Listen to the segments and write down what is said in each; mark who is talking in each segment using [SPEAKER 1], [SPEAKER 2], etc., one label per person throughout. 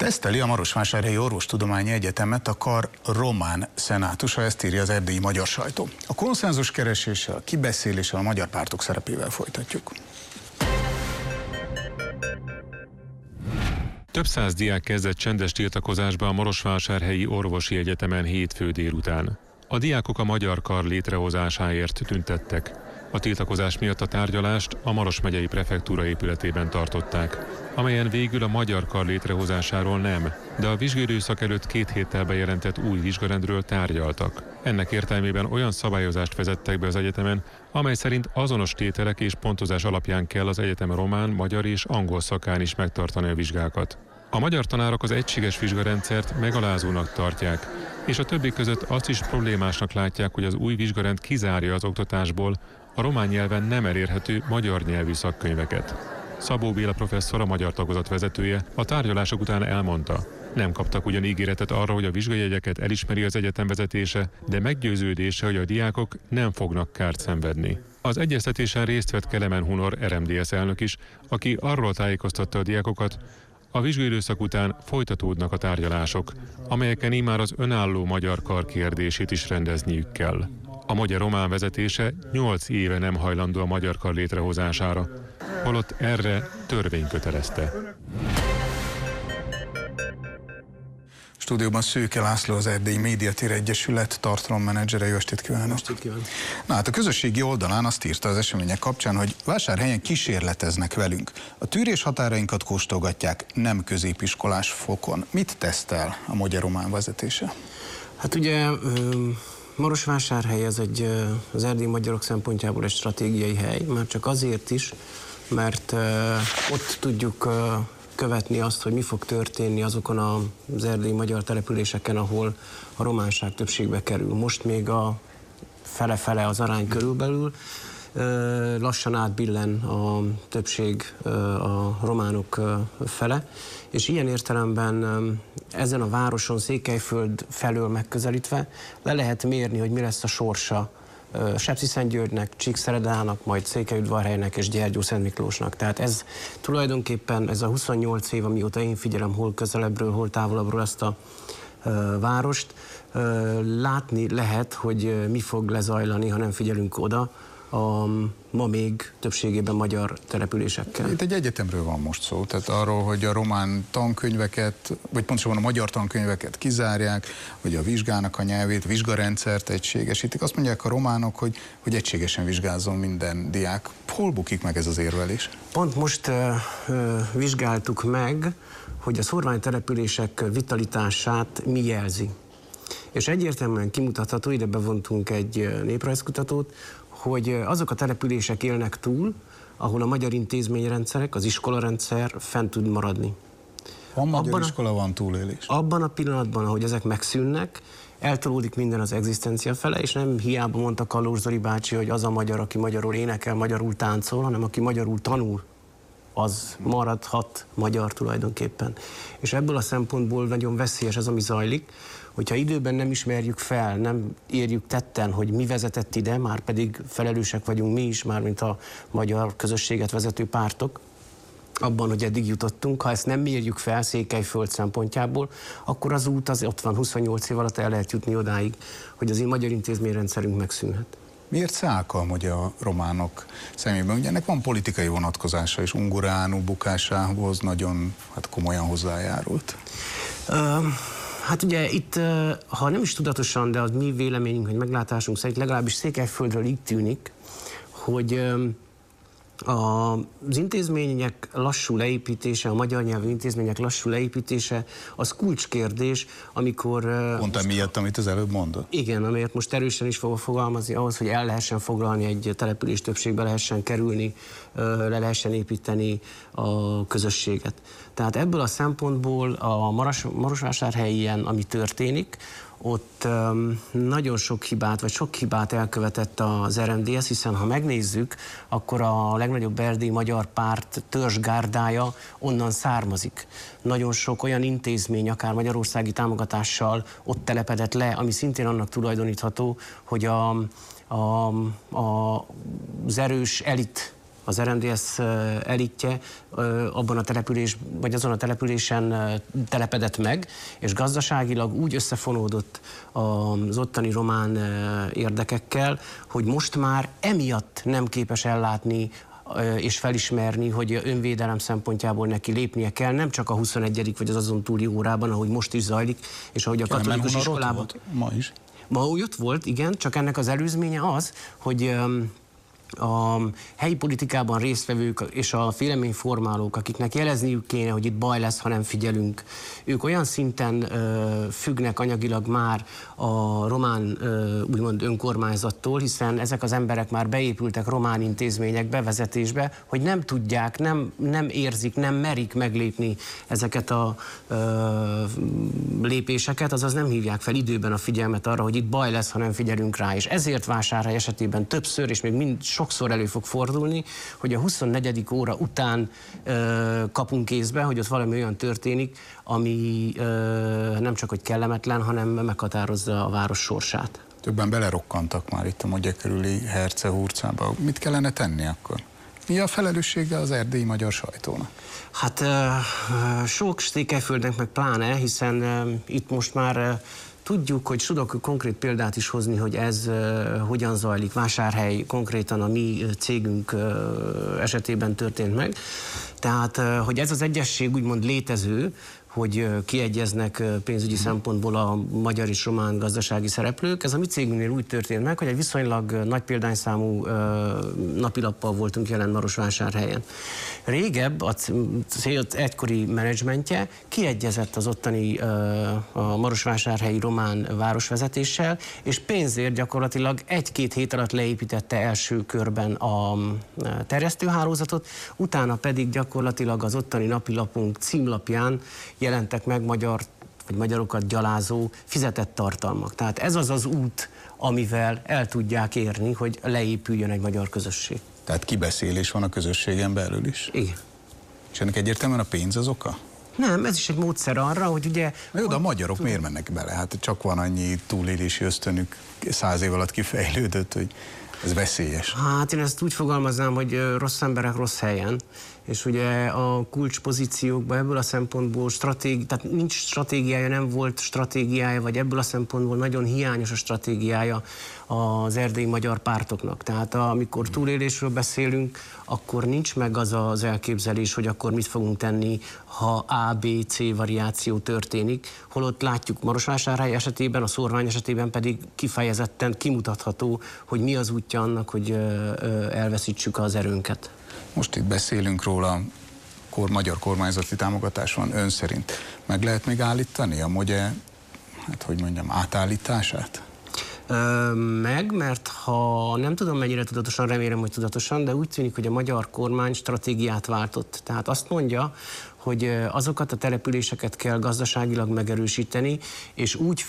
[SPEAKER 1] Teszteli a Marosvásárhelyi Orvostudományi Egyetemet a kar román szenátusa, ezt írja az erdélyi magyar sajtó. A konszenzus kereséssel, a kibeszéléssel a magyar pártok szerepével folytatjuk.
[SPEAKER 2] Több száz diák kezdett csendes tiltakozásba a Marosvásárhelyi Orvosi Egyetemen hétfő délután. A diákok a magyar kar létrehozásáért tüntettek. A tiltakozás miatt a tárgyalást a Maros megyei prefektúra épületében tartották, amelyen végül a magyar kar létrehozásáról nem, de a vizsgérőszak előtt két héttel bejelentett új vizsgarendről tárgyaltak. Ennek értelmében olyan szabályozást vezettek be az egyetemen, amely szerint azonos tételek és pontozás alapján kell az egyetem román, magyar és angol szakán is megtartani a vizsgákat. A magyar tanárok az egységes vizsgarendszert megalázónak tartják, és a többi között azt is problémásnak látják, hogy az új vizsgarend kizárja az oktatásból a román nyelven nem elérhető magyar nyelvű szakkönyveket. Szabó Béla professzor, a magyar tagozat vezetője a tárgyalások után elmondta, nem kaptak ugyan ígéretet arra, hogy a vizsgajegyeket elismeri az egyetem vezetése, de meggyőződése, hogy a diákok nem fognak kárt szenvedni. Az egyeztetésen részt vett Kelemen Hunor, RMDS elnök is, aki arról tájékoztatta a diákokat, a vizsgőidőszak után folytatódnak a tárgyalások, amelyeken immár az önálló magyar kar kérdését is rendezniük kell. A magyar román vezetése 8 éve nem hajlandó a magyar kar létrehozására, holott erre törvény kötelezte.
[SPEAKER 1] Stúdióban Szőke László, az Erdélyi Médiatér Egyesület tartalommenedzsere. Jó estét kívánok!
[SPEAKER 3] Estét kívánok!
[SPEAKER 1] Na hát a közösségi oldalán azt írta az események kapcsán, hogy vásárhelyen kísérleteznek velünk. A tűrés határainkat kóstolgatják nem középiskolás fokon. Mit tesztel a magyar román vezetése?
[SPEAKER 3] Hát ugye Marosvásárhely ez egy, az erdélyi magyarok szempontjából egy stratégiai hely, már csak azért is, mert ott tudjuk követni azt, hogy mi fog történni azokon az erdélyi magyar településeken, ahol a románság többségbe kerül. Most még a fele-fele az arány körülbelül, lassan átbillen a többség a románok fele, és ilyen értelemben ezen a városon, Székelyföld felől megközelítve le lehet mérni, hogy mi lesz a sorsa Sepsiszentgyörgynek, Csíkszeredának, majd Székelyudvarhelynek és Gyergyó Szent Miklósnak. Tehát ez tulajdonképpen ez a 28 év, amióta én figyelem hol közelebbről, hol távolabbról ezt a várost, látni lehet, hogy mi fog lezajlani, ha nem figyelünk oda, a ma még többségében magyar településekkel.
[SPEAKER 1] Itt egy egyetemről van most szó, tehát arról, hogy a román tankönyveket, vagy pontosabban a magyar tankönyveket kizárják, hogy a vizsgának a nyelvét, vizsgarendszert egységesítik. Azt mondják a románok, hogy, hogy egységesen vizsgázzon minden diák. Hol bukik meg ez az érvelés?
[SPEAKER 3] Pont most uh, vizsgáltuk meg, hogy a szorványtelepülések vitalitását mi jelzi. És egyértelműen kimutatható, ide bevontunk egy néprajzkutatót, hogy azok a települések élnek túl, ahol a magyar intézményrendszerek, az iskolarendszer fent tud maradni.
[SPEAKER 1] Van magyar abban iskola, van túlélés.
[SPEAKER 3] Abban a pillanatban, ahogy ezek megszűnnek, eltolódik minden az egzisztencia fele, és nem hiába mondta Kalóz Zoli bácsi, hogy az a magyar, aki magyarul énekel, magyarul táncol, hanem aki magyarul tanul, az maradhat magyar tulajdonképpen. És ebből a szempontból nagyon veszélyes ez, ami zajlik, hogyha időben nem ismerjük fel, nem érjük tetten, hogy mi vezetett ide, már pedig felelősek vagyunk mi is, már mint a magyar közösséget vezető pártok, abban, hogy eddig jutottunk. Ha ezt nem mérjük fel Székelyföld szempontjából, akkor az út az ott van 28 év alatt el lehet jutni odáig, hogy az én magyar intézményrendszerünk megszűnhet.
[SPEAKER 1] Miért szállkal hogy a románok szemében? Ugye ennek van politikai vonatkozása, és Unguránu bukásához nagyon hát komolyan hozzájárult.
[SPEAKER 3] Uh, Hát ugye itt, ha nem is tudatosan, de az mi véleményünk, hogy meglátásunk szerint legalábbis Székelyföldről így tűnik, hogy az intézmények lassú leépítése, a magyar nyelvű intézmények lassú leépítése, az kulcskérdés, amikor...
[SPEAKER 1] Pont miatt, amit az előbb mondott?
[SPEAKER 3] Igen, amelyet most erősen is fogok fogalmazni, ahhoz, hogy el lehessen foglalni egy település többségbe lehessen kerülni, le lehessen építeni a közösséget. Tehát ebből a szempontból a Maros, Marosvásárhelyen, ami történik, ott nagyon sok hibát, vagy sok hibát elkövetett az RMDS, hiszen ha megnézzük, akkor a legnagyobb erdélyi magyar párt törzsgárdája onnan származik. Nagyon sok olyan intézmény, akár magyarországi támogatással ott telepedett le, ami szintén annak tulajdonítható, hogy a, a, a, az erős elit az RMDS elitje abban a település, vagy azon a településen telepedett meg, és gazdaságilag úgy összefonódott az ottani román érdekekkel, hogy most már emiatt nem képes ellátni és felismerni, hogy önvédelem szempontjából neki lépnie kell, nem csak a 21. vagy az azon túli órában, ahogy most is zajlik, és ahogy a katolikus iskolában.
[SPEAKER 1] Ma is.
[SPEAKER 3] Ma úgy ott volt, igen, csak ennek az előzménye az, hogy a helyi politikában résztvevők és a véleményformálók, akiknek jelezniük kéne, hogy itt baj lesz, ha nem figyelünk, ők olyan szinten ö, függnek anyagilag már a román ö, úgymond önkormányzattól, hiszen ezek az emberek már beépültek román intézmények bevezetésbe, hogy nem tudják, nem, nem érzik, nem merik meglépni ezeket a ö, lépéseket, azaz nem hívják fel időben a figyelmet arra, hogy itt baj lesz, ha nem figyelünk rá. És ezért vásárhely esetében többször, és még mind sokszor elő fog fordulni, hogy a 24. óra után ö, kapunk kézbe, hogy ott valami olyan történik, ami ö, nem csak hogy kellemetlen, hanem meghatározza a város sorsát.
[SPEAKER 1] Többen belerokkantak már itt a Mogya körüli Herce hurcába. Mit kellene tenni akkor? Mi a felelőssége az erdélyi magyar sajtónak?
[SPEAKER 3] Hát sok Stékelyföldnek meg pláne, hiszen itt most már Tudjuk, hogy tudok konkrét példát is hozni, hogy ez hogyan zajlik. Vásárhely konkrétan a mi cégünk esetében történt meg. Tehát, hogy ez az egyesség úgymond létező, hogy kiegyeznek pénzügyi szempontból a magyar és román gazdasági szereplők. Ez a mi cégünknél úgy történt meg, hogy egy viszonylag nagy példányszámú napilappal voltunk jelen Marosvásárhelyen. Régebb a cél egykori menedzsmentje kiegyezett az ottani a Marosvásárhelyi román városvezetéssel, és pénzért gyakorlatilag egy-két hét alatt leépítette első körben a terjesztőhálózatot, utána pedig gyakorlatilag az ottani napilapunk címlapján jelentek meg magyar vagy magyarokat gyalázó fizetett tartalmak. Tehát ez az az út, amivel el tudják érni, hogy leépüljön egy magyar közösség.
[SPEAKER 1] Tehát kibeszélés van a közösségen belül is?
[SPEAKER 3] Igen.
[SPEAKER 1] És ennek egyértelműen a pénz az oka?
[SPEAKER 3] Nem, ez is egy módszer arra, hogy ugye...
[SPEAKER 1] Na jó, de a magyarok tudom. miért mennek bele? Hát csak van annyi túlélési ösztönük száz év alatt kifejlődött, hogy ez veszélyes.
[SPEAKER 3] Hát én ezt úgy fogalmaznám, hogy rossz emberek rossz helyen és ugye a kulcspozíciókban ebből a szempontból stratégi, tehát nincs stratégiája, nem volt stratégiája, vagy ebből a szempontból nagyon hiányos a stratégiája az erdélyi magyar pártoknak. Tehát amikor túlélésről beszélünk, akkor nincs meg az az elképzelés, hogy akkor mit fogunk tenni, ha A, B, C variáció történik, holott látjuk Marosvásárhely esetében, a szorvány esetében pedig kifejezetten kimutatható, hogy mi az útja annak, hogy elveszítsük az erőnket.
[SPEAKER 1] Most itt beszélünk róla, kor, magyar kormányzati támogatás van ön szerint. Meg lehet még állítani a mogye, hát hogy mondjam, átállítását?
[SPEAKER 3] meg, mert ha nem tudom mennyire tudatosan, remélem, hogy tudatosan, de úgy tűnik, hogy a magyar kormány stratégiát váltott. Tehát azt mondja, hogy azokat a településeket kell gazdaságilag megerősíteni, és úgy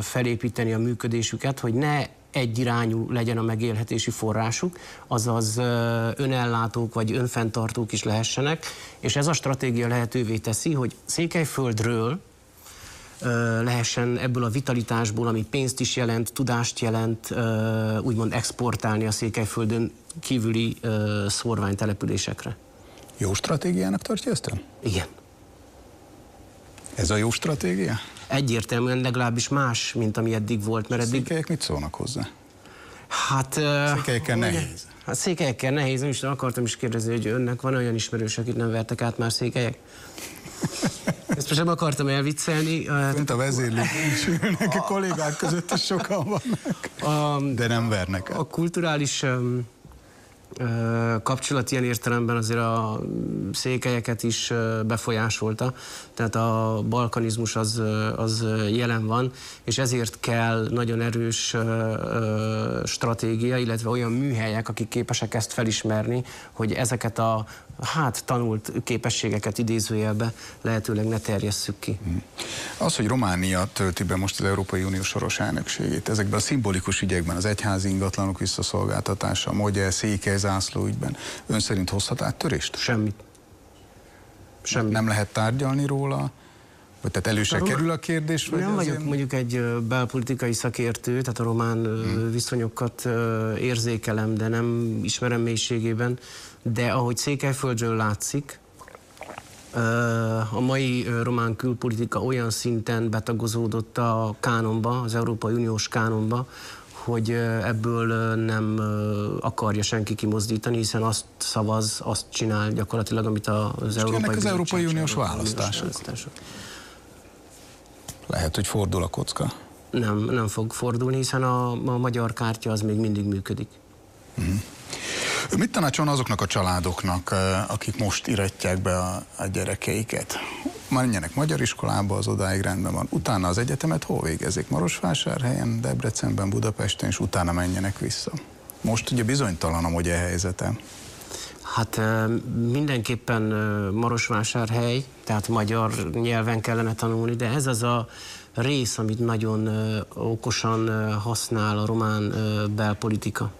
[SPEAKER 3] felépíteni a működésüket, hogy ne egyirányú legyen a megélhetési forrásuk, azaz önellátók vagy önfenntartók is lehessenek, és ez a stratégia lehetővé teszi, hogy Székelyföldről lehessen ebből a vitalitásból, ami pénzt is jelent, tudást jelent, úgymond exportálni a Székelyföldön kívüli szorványtelepülésekre.
[SPEAKER 1] Jó stratégiának tartja ezt
[SPEAKER 3] Igen.
[SPEAKER 1] Ez a jó stratégia?
[SPEAKER 3] Egyértelműen legalábbis más, mint ami eddig volt.
[SPEAKER 1] Mert eddig... Székelyek mit szólnak hozzá?
[SPEAKER 3] Hát...
[SPEAKER 1] Székelyekkel nehéz.
[SPEAKER 3] Hát székelyekkel nehéz, nem is akartam is kérdezni, hogy önnek van olyan ismerős, akit nem vertek át már székelyek? Ezt most nem akartam elviccelni.
[SPEAKER 1] Önt a vezérlők is ülnek, a kollégák között is sokan vannak, a, de nem vernek
[SPEAKER 3] át. A kulturális um, kapcsolat ilyen értelemben azért a székelyeket is befolyásolta, tehát a balkanizmus az, az jelen van, és ezért kell nagyon erős stratégia, illetve olyan műhelyek, akik képesek ezt felismerni, hogy ezeket a hát tanult képességeket idézőjelbe lehetőleg ne terjesszük ki. Hmm.
[SPEAKER 1] Az, hogy Románia tölti be most az Európai Unió soros elnökségét, ezekben a szimbolikus ügyekben, az egyházi ingatlanok visszaszolgáltatása, Mogye, Székely zászló ügyben, ön szerint hozhat áttörést?
[SPEAKER 3] Semmit.
[SPEAKER 1] Semmit. Nem lehet tárgyalni róla? Hogy tehát elő se kerül a kérdés? Vagy
[SPEAKER 3] Nem vagyok
[SPEAKER 1] azért-
[SPEAKER 3] mondjuk egy belpolitikai szakértő, tehát a román hmm. viszonyokat érzékelem, de nem ismerem mélységében. De ahogy Székelyföldről látszik, a mai román külpolitika olyan szinten betagozódott a kánonba, az Európai Uniós kánonba, hogy ebből nem akarja senki kimozdítani, hiszen azt szavaz, azt csinál gyakorlatilag, amit az Európai
[SPEAKER 1] jönnek az Európai Uniós választások.
[SPEAKER 3] választások.
[SPEAKER 1] Lehet, hogy fordul a kocka.
[SPEAKER 3] Nem, nem fog fordulni, hiszen a, a magyar kártya az még mindig működik.
[SPEAKER 1] Ő mit tanácsol azoknak a családoknak, akik most iratják be a, a gyerekeiket? Menjenek magyar iskolába, az odáig rendben van. Utána az egyetemet hol végezik? Marosvásárhelyen, Debrecenben, Budapesten, és utána menjenek vissza. Most ugye bizonytalan a magyar helyzete.
[SPEAKER 3] Hát mindenképpen Marosvásárhely, tehát magyar nyelven kellene tanulni, de ez az a rész, amit nagyon okosan használ a román belpolitika.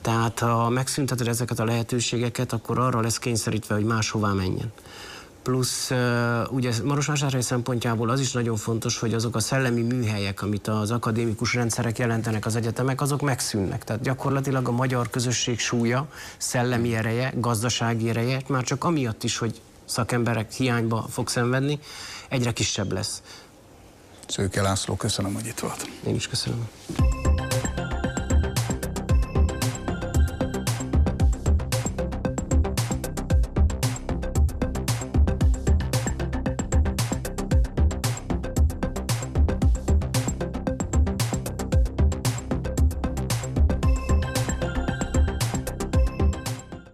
[SPEAKER 3] Tehát ha megszünteted ezeket a lehetőségeket, akkor arra lesz kényszerítve, hogy máshová menjen. Plusz ugye Marosvásárhely szempontjából az is nagyon fontos, hogy azok a szellemi műhelyek, amit az akadémikus rendszerek jelentenek az egyetemek, azok megszűnnek. Tehát gyakorlatilag a magyar közösség súlya, szellemi ereje, gazdasági ereje, már csak amiatt is, hogy szakemberek hiányba fog szenvedni, egyre kisebb lesz.
[SPEAKER 1] Szőke László, köszönöm, hogy itt volt.
[SPEAKER 3] Én is köszönöm.